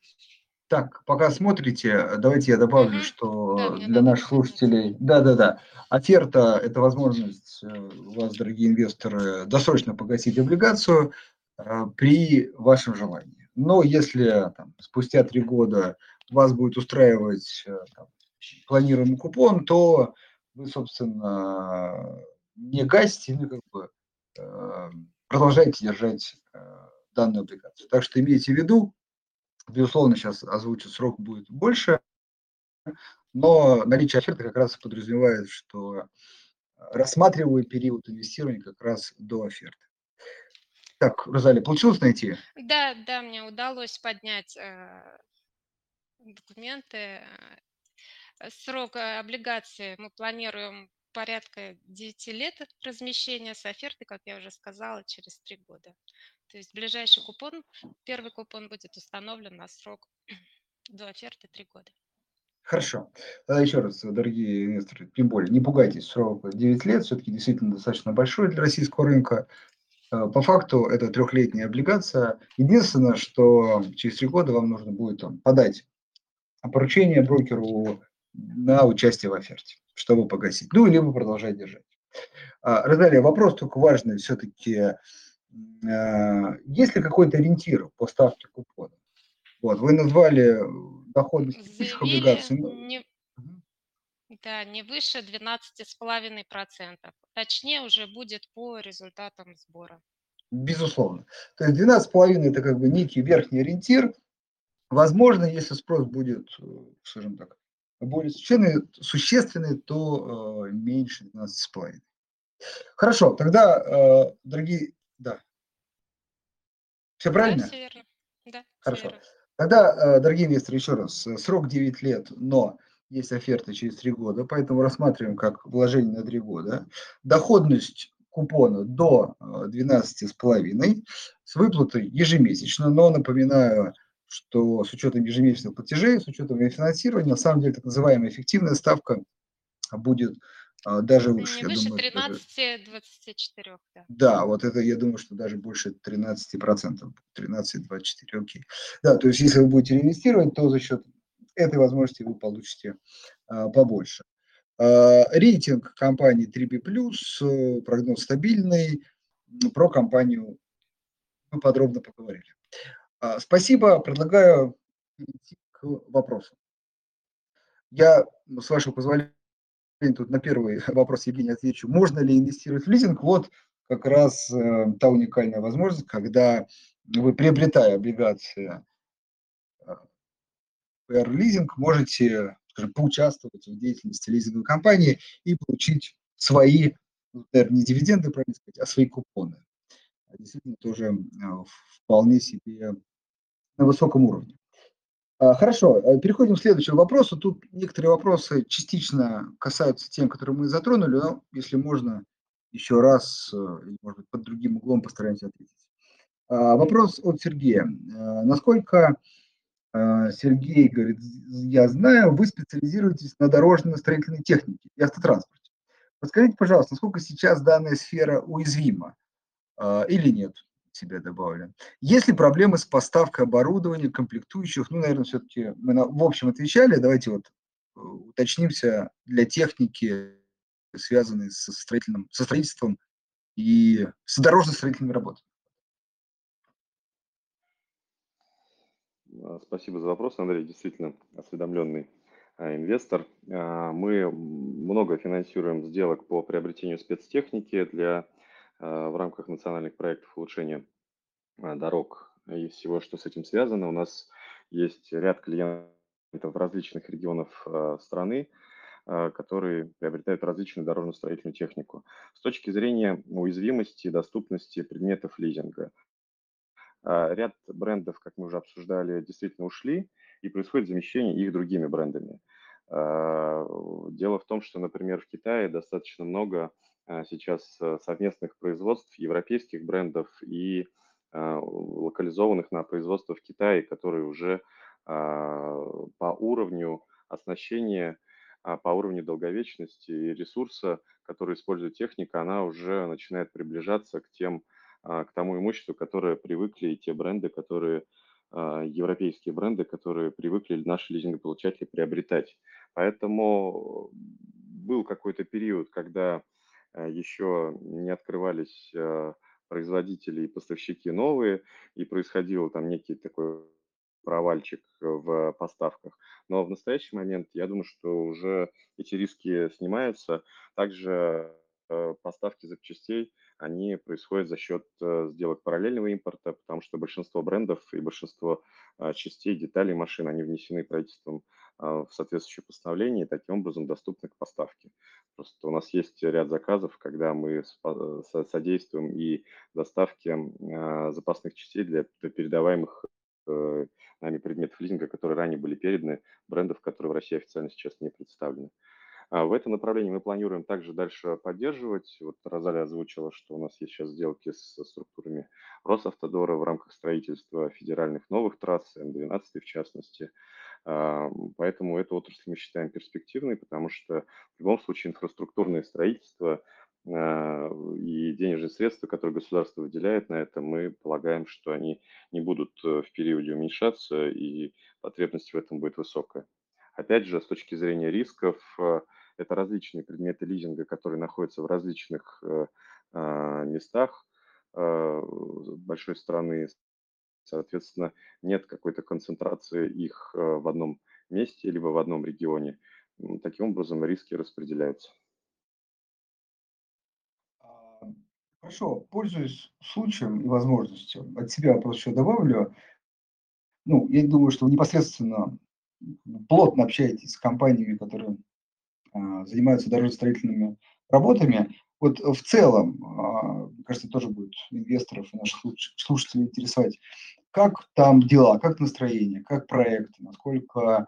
так, пока смотрите, давайте я добавлю, Мгм. что Да, для надо наших записать. слушателей, да-да-да, оферта– это возможность э, у вас, дорогие инвесторы, досрочно погасить облигацию э, при вашем желании. Но если там, спустя три года вас будет устраивать э, там, планируемый купон, то вы, собственно, не гасите, ну, как бы э, продолжаете держать э, данную облигацию. Так что имейте в виду, Безусловно, сейчас озвучу срок будет больше, но наличие оферты как раз подразумевает, что рассматриваю период инвестирования как раз до оферты. Так, Розали, получилось найти? Да, да, мне удалось поднять э, документы. Э, срок э, облигации мы планируем порядка 9 лет размещения с офертой, как я уже сказала, через 3 года. То есть ближайший купон, первый купон будет установлен на срок до оферты 3 года. Хорошо. Тогда еще раз, дорогие инвесторы, тем более, не пугайтесь, срок 9 лет, все-таки действительно достаточно большой для российского рынка. Э, по факту это трехлетняя облигация. Единственное, что через три года вам нужно будет там, подать поручение брокеру на участие в оферте, чтобы погасить. Ну, либо продолжать держать. А, Розалия, вопрос только важный все-таки э, есть ли какой-то ориентир по ставке купона? Вот, вы назвали доходность текущих облигаций. Заявили не, да, не выше 12,5%. Точнее уже будет по результатам сбора. Безусловно. То есть 12,5 это как бы некий верхний ориентир. Возможно, если спрос будет, э, скажем так, более существенный, существенный то э, меньше 12,5. Хорошо, тогда, э, дорогие, да. Все правильно? Да, все верно. Да, Хорошо. верно. Тогда, э, дорогие инвесторы, еще раз, срок 9 лет, но есть оферта через 3 года, поэтому рассматриваем как вложение на 3 года. Доходность купона до 12,5 э, с выплатой ежемесячно, но напоминаю, что с учетом ежемесячных платежей, с учетом финансирования, на самом деле так называемая эффективная ставка будет а, даже выше. Не выше 13-24, да. Да, вот это я думаю, что даже больше 13 процентов, 13-24, окей. Да, то есть если вы будете реинвестировать, то за счет этой возможности вы получите а, побольше. А, рейтинг компании 3B+, э, прогноз стабильный. Про компанию мы подробно поговорили. А, спасибо. Предлагаю перейти к вопросу. Я, с вашего позволения, тут на первый вопрос Евгения отвечу. Можно ли инвестировать в лизинг? Вот как раз э, та уникальная возможность, когда вы, приобретая облигации PR лизинг, можете скажем, поучаствовать в деятельности лизинговой компании и получить свои, ну, наверное, не дивиденды, правильно сказать, а свои купоны. А действительно, тоже э, вполне себе на высоком уровне. А, хорошо, э, переходим к следующему вопросу. Тут некоторые вопросы частично касаются тем, которые мы затронули, но если можно, еще раз, э, может быть, под другим углом постараемся ответить. А, вопрос от Сергея. Насколько а, Сергей говорит, я знаю, вы специализируетесь на дорожно-строительной технике и автотранспорте. Подскажите, пожалуйста, насколько сейчас данная сфера уязвима а, или нет? Себе добавлю. Есть ли проблемы с поставкой оборудования, комплектующих? Ну, наверное, все-таки мы на, в общем отвечали. Давайте вот э, уточнимся для техники, связанной со, строительным, со строительством и с дорожно-строительными работами. Спасибо за вопрос, Андрей. Действительно осведомленный а, инвестор. А, мы много финансируем сделок по приобретению спецтехники для, в рамках национальных проектов улучшения дорог и всего, что с этим связано. У нас есть ряд клиентов в различных регионах страны, которые приобретают различную дорожно-строительную технику. С точки зрения уязвимости и доступности предметов лизинга, а, ряд брендов, как мы уже обсуждали, действительно ушли, и происходит замещение их другими брендами. А, дело в том, что, например, в Китае достаточно много а, сейчас совместных производств европейских брендов и локализованных на производство в Китае, которые уже по уровню оснащения, по уровню долговечности и ресурса, который использует техника, она уже начинает приближаться к тем а, к тому имуществу, которое привыкли, те бренды, которые а, европейские бренды, которые привыкли наши лизингополучатели приобретать. Поэтому был какой-то период, когда а, еще не открывались производители и поставщики новые, и происходил там некий такой провальчик в поставках. Но в настоящий момент я думаю, что уже эти риски снимаются. Также Э, поставки запчастей, они происходят за счет э, сделок параллельного импорта, потому что большинство брендов и большинство а, частей, деталей машин, они внесены правительством а, в соответствующее постановление и таким образом доступны к поставке. Просто у нас есть ряд заказов, когда мы э, содействуем и доставке а, запасных частей для передаваемых нами предметов лизинга, которые ранее были переданы, брендов, которые в России официально сейчас не представлены. А в этом направлении мы планируем также дальше поддерживать. Вот Розалия озвучила, что у нас есть сейчас сделки с структурами Росавтодора в рамках строительства федеральных новых трасс, М12 в частности. А, поэтому эту отрасль мы считаем перспективной, потому что в любом случае инфраструктурное строительство а, и денежные средства, которые государство выделяет на это, мы полагаем, что они не будут э, в периоде уменьшаться, и потребность в этом будет высокая. Опять же, с точки зрения рисков, это различные предметы лизинга, которые находятся в различных э, а, местах. большой страны. Соответственно, нет какой-то концентрации их в одном месте либо в одном регионе. Таким образом, риски распределяются. А, хорошо, пользуясь случаем и возможностью, от себя вопрос еще добавлю. Ну, я думаю, что вы непосредственно плотно общаетесь с компаниями, которые занимаются дорожно-строительными работами. Вот в целом, а, кажется, тоже будет инвесторов и наших слушателей интересовать, как там дела, как настроение, как проекты, насколько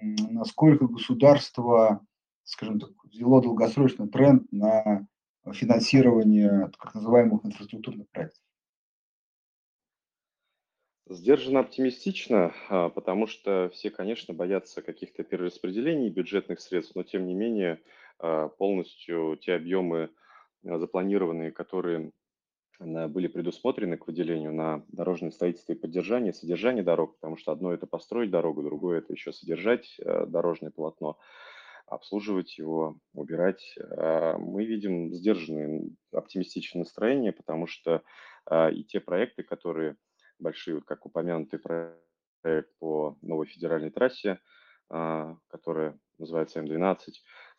насколько государство, скажем так, взяло долгосрочный тренд на финансирование так называемых инфраструктурных проектов? Сдержанно оптимистично, а, потому что все, конечно, боятся каких-то перераспределений бюджетных средств, но тем не менее а, полностью те объемы а, запланированные, которые были предусмотрены к выделению на дорожное строительство и поддержание, содержание дорог, потому что одно это построить дорогу, другое это еще содержать дорожное полотно, обслуживать его, убирать. Мы видим сдержанное оптимистичное настроение, потому что и те проекты, которые большие, вот как упомянутый проект по новой федеральной трассе, которая называется М12,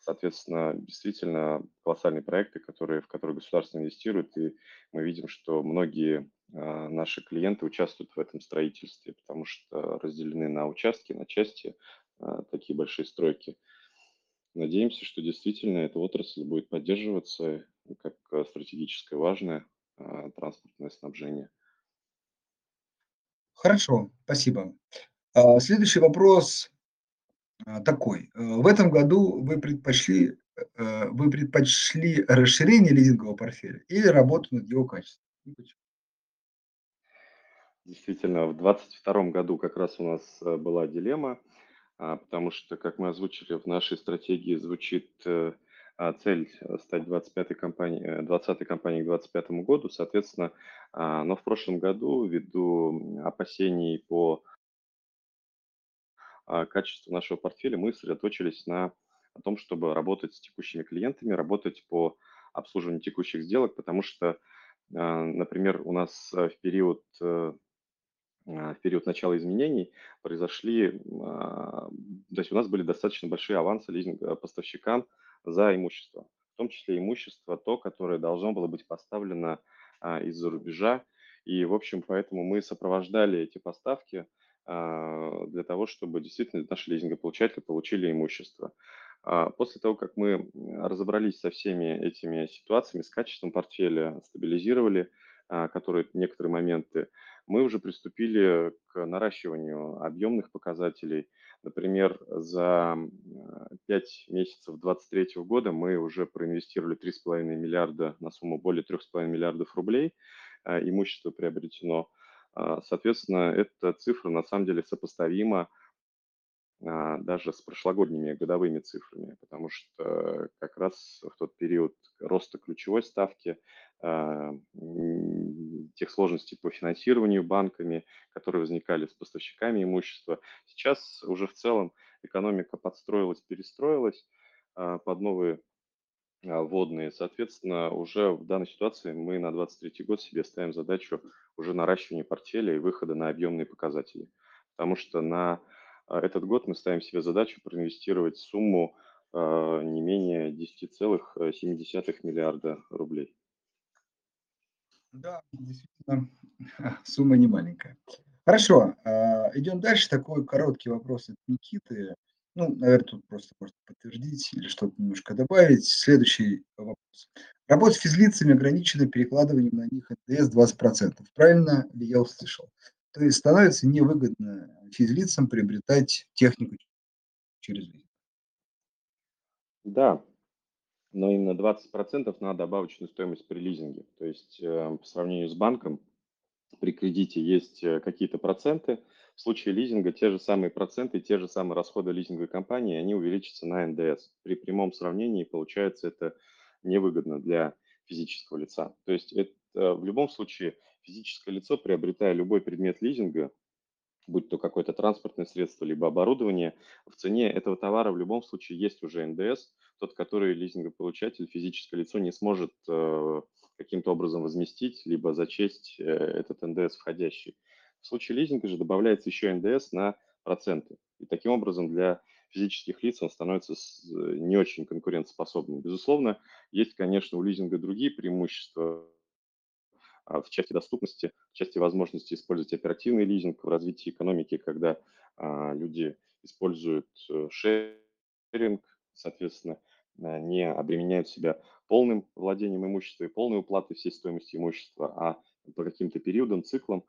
Соответственно, действительно колоссальные проекты, которые, в которые государство инвестирует, и мы видим, что многие а, наши клиенты участвуют в этом строительстве, потому что разделены на участки, на части а, такие большие стройки. Надеемся, что действительно эта отрасль будет поддерживаться как стратегическое важное а, транспортное снабжение. Хорошо, спасибо. Следующий вопрос а, такой. Э, в этом году вы предпочли, э, вы предпочли расширение лизингового портфеля или работу над его качеством? Действительно, в 2022 году как раз у нас э, была дилемма, а, потому что, как мы озвучили, в нашей стратегии звучит а, цель стать 25-й компанией, 20-й компанией к 2025 году, соответственно, но в прошлом году ввиду опасений по а, качество нашего портфеля мы сосредоточились на том, чтобы работать с текущими клиентами, работать по обслуживанию текущих сделок, потому что, а, например, у нас э, в период э, а, в период начала изменений произошли, то есть у нас были достаточно большие авансы лизинг э, поставщикам за имущество, в том числе имущество то, которое должно было быть поставлено из-за рубежа. И, в общем, поэтому мы сопровождали эти поставки а, для того, чтобы действительно наши лизингополучатели получили имущество. А, после того, как мы разобрались со всеми этими ситуациями, с качеством портфеля, стабилизировали а, которые некоторые моменты, мы уже приступили к наращиванию объемных показателей. Например, за 5 месяцев 2023 года мы уже проинвестировали 3,5 миллиарда на сумму более 3,5 миллиардов рублей. Имущество приобретено – а, соответственно, эта цифра на самом деле сопоставима а, даже с прошлогодними годовыми цифрами, потому что как раз в тот период роста ключевой ставки, а, тех сложностей по финансированию банками, которые возникали с поставщиками имущества, сейчас уже в целом экономика подстроилась, перестроилась под новые а, водные. Соответственно, уже в данной ситуации мы на 2023 год себе ставим задачу уже наращивания портфеля и выхода на объемные показатели. Потому что на а, этот год мы ставим себе задачу проинвестировать сумму а, не менее 10,7 миллиарда рублей. Да, действительно, сумма не маленькая. Хорошо, идем дальше. Такой короткий вопрос от Никиты. Ну, наверное, тут просто можно подтвердить или что-то немножко добавить. Следующий вопрос. Работа физлицами ограничена перекладыванием на них НДС 20%. Правильно ли я услышал? То есть становится невыгодно физлицам приобретать технику через лизинг. Да, но именно 20% на добавочную стоимость при лизинге. То есть э, по сравнению с банком при кредите есть э, какие-то проценты, в случае лизинга те же самые проценты, те же самые расходы лизинговой компании, они увеличатся на НДС. При прямом сравнении получается это невыгодно для физического лица. То есть это, в любом случае физическое лицо, приобретая любой предмет лизинга, будь то какое-то транспортное средство, либо оборудование, в цене этого товара в любом случае есть уже НДС, тот, который лизингополучатель, физическое лицо не сможет э, каким-то образом возместить, либо зачесть этот НДС входящий. В случае лизинга же добавляется еще НДС на проценты. И таким образом для физических лиц он становится не очень конкурентоспособным. Безусловно, есть, конечно, у лизинга другие преимущества в части доступности, в части возможности использовать оперативный лизинг в развитии экономики, когда а, люди используют э, шеринг, соответственно, а, не обременяют себя полным владением имущества и полной уплатой всей стоимости имущества, а по каким-то периодам, циклам.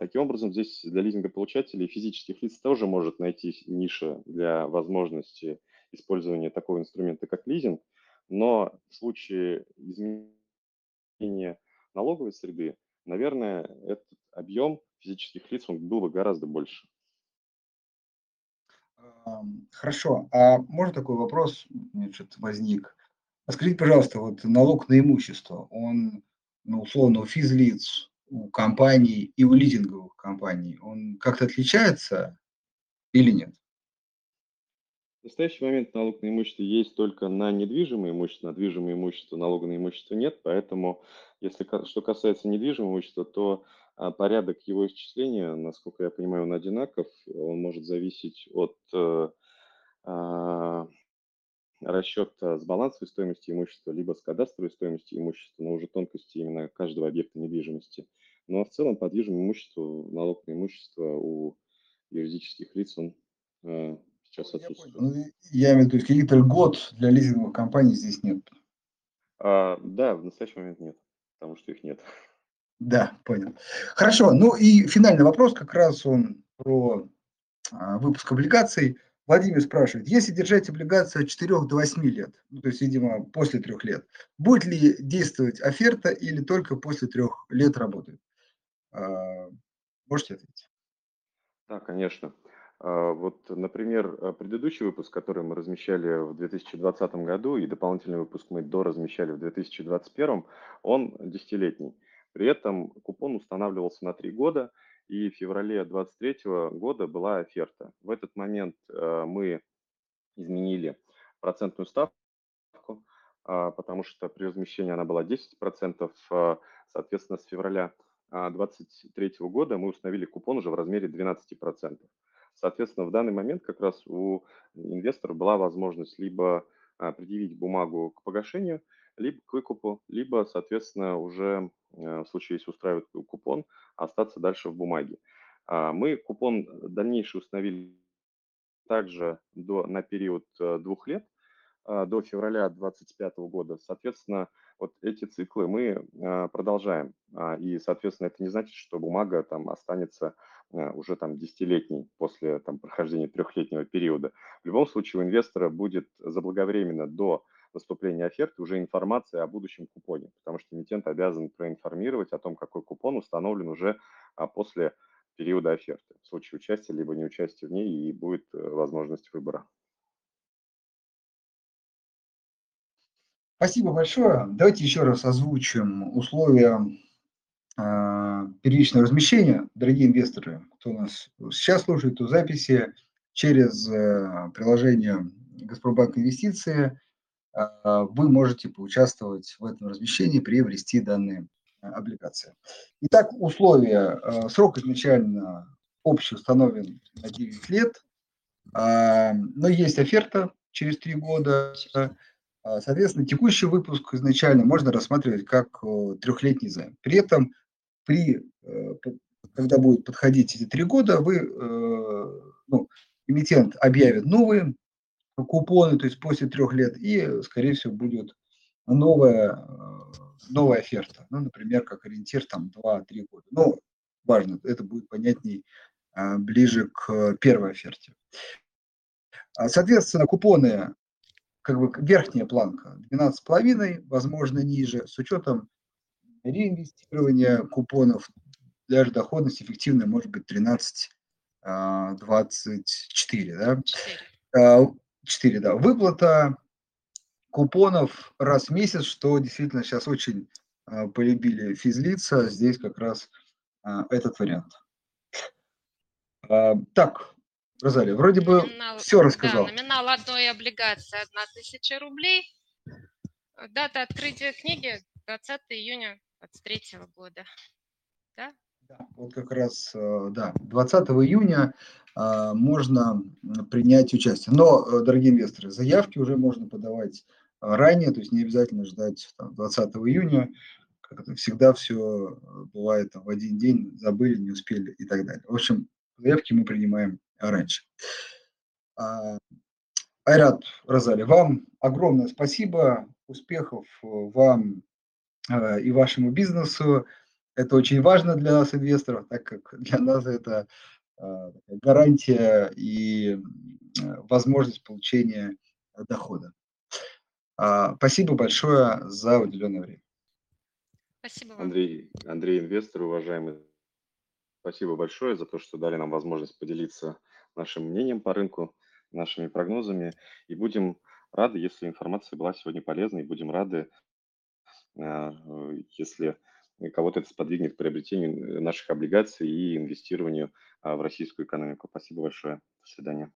Таким образом, здесь для лизингополучателей физических лиц тоже может найти ниша для возможности использования такого инструмента, как лизинг, но в случае изменения налоговой среды, наверное, этот объем физических лиц он был бы гораздо больше. Хорошо. А можно такой вопрос возник? А скажите, пожалуйста, вот налог на имущество, он, ну, условно, у физлиц, у компаний и у лизинговых компаний, он как-то отличается или нет? В настоящий момент налог на имущество есть только на недвижимое имущество, на движимое имущество налога на имущество нет, поэтому если что касается недвижимого имущества, то а, порядок его исчисления, насколько я понимаю, он одинаков, он может зависеть от э, а, расчета с балансовой стоимости имущества, либо с кадастровой стоимости имущества, но уже тонкости именно каждого объекта недвижимости. Но в целом по движимому имуществу налог на имущество у юридических лиц он э, сейчас отсутствует. Я, ну, я имею в виду, каких-то льгот для лизинговых компаний здесь нет. А, да, в настоящий момент нет, потому что их нет. Да, понял. Хорошо. Ну и финальный вопрос, как раз он про а, выпуск облигаций. Владимир спрашивает, если держать облигацию от 4 до 8 лет, ну, то есть, видимо, после трех лет, будет ли действовать оферта или только после трех лет работает? А, можете ответить? Да, конечно. А, вот, например, э, предыдущий выпуск, который мы размещали в 2020 году, и дополнительный выпуск мы доразмещали в 2021, он десятилетний. При этом купон устанавливался на три года, и в феврале 2023 года была оферта. В этот момент э, мы изменили процентную ставку, а, потому что при размещении она была 10%, а, соответственно, с февраля 2023 года мы установили купон уже в размере 12%. Соответственно, в данный момент как раз у инвестора была возможность либо а, предъявить бумагу к погашению, либо к выкупу, либо, соответственно, уже э, в случае, если устраивает купон, остаться дальше в бумаге. А, мы купон дальнейший установили также до, на период э, двух лет, до февраля 2025 года. Соответственно, вот эти циклы мы а, продолжаем. А, и, соответственно, это не значит, что бумага там останется уже там десятилетней после там, прохождения трехлетнего периода. В любом случае у инвестора будет заблаговременно до наступления оферты уже информация о будущем купоне, потому что эмитент обязан проинформировать о том, какой купон установлен уже после периода оферты. В случае участия либо неучастия в ней и будет э, возможность выбора. Спасибо большое. Давайте еще раз озвучим условия э, первичного размещения. Дорогие инвесторы, кто нас сейчас слушает, то записи через э, приложение Газпромбанк Инвестиции э, вы можете поучаствовать в этом размещении, приобрести данные облигации. Итак, условия. Э, срок изначально общий установлен на 9 лет, э, но есть оферта через 3 года. А, соответственно, текущий выпуск изначально можно рассматривать как трехлетний займ. При этом, при, э, когда будет подходить эти три года, вы, э, ну, эмитент объявит новые купоны, то есть после трех лет, и, скорее всего, будет новая, э, новая оферта. Ну, например, как ориентир там 2-3 года. Ну, важно, это будет понятней ближе к первой оферте. А, соответственно, купоны как бы верхняя планка 12,5, возможно, ниже, с учетом реинвестирования купонов, даже доходность эффективная может быть 13, 24, а, да? 4. 4, да. Выплата купонов раз в месяц, что действительно сейчас очень а, полюбили физлица, здесь как раз а, этот вариант. Так, Розалия, вроде бы номинал, все рассказал. Да, номинал одной облигации 1000 рублей. Дата открытия книги 20 июня 2023 года. Да? Да, вот как раз, э, да, 20 июня а, можно принять участие. Но, э, дорогие инвесторы, заявки уже можно подавать ранее, то есть не обязательно ждать там, 20 июня. Как это всегда все бывает там, в один день, забыли, не успели и так далее. В общем, заявки мы принимаем раньше. А, Айрат Розали, вам огромное спасибо, успехов вам и вашему бизнесу. Это очень важно для нас, инвесторов, так как для нас это а, гарантия и возможность получения дохода. А, спасибо большое за уделенное время. Спасибо вам. Андрей, Андрей, инвестор, уважаемый, спасибо большое за то, что дали нам возможность поделиться нашим мнением по рынку, нашими прогнозами. И будем рады, если информация была сегодня полезной, будем рады, а, если кого-то это сподвигнет к приобретению наших облигаций и инвестированию а, в российскую экономику. Спасибо большое. До свидания.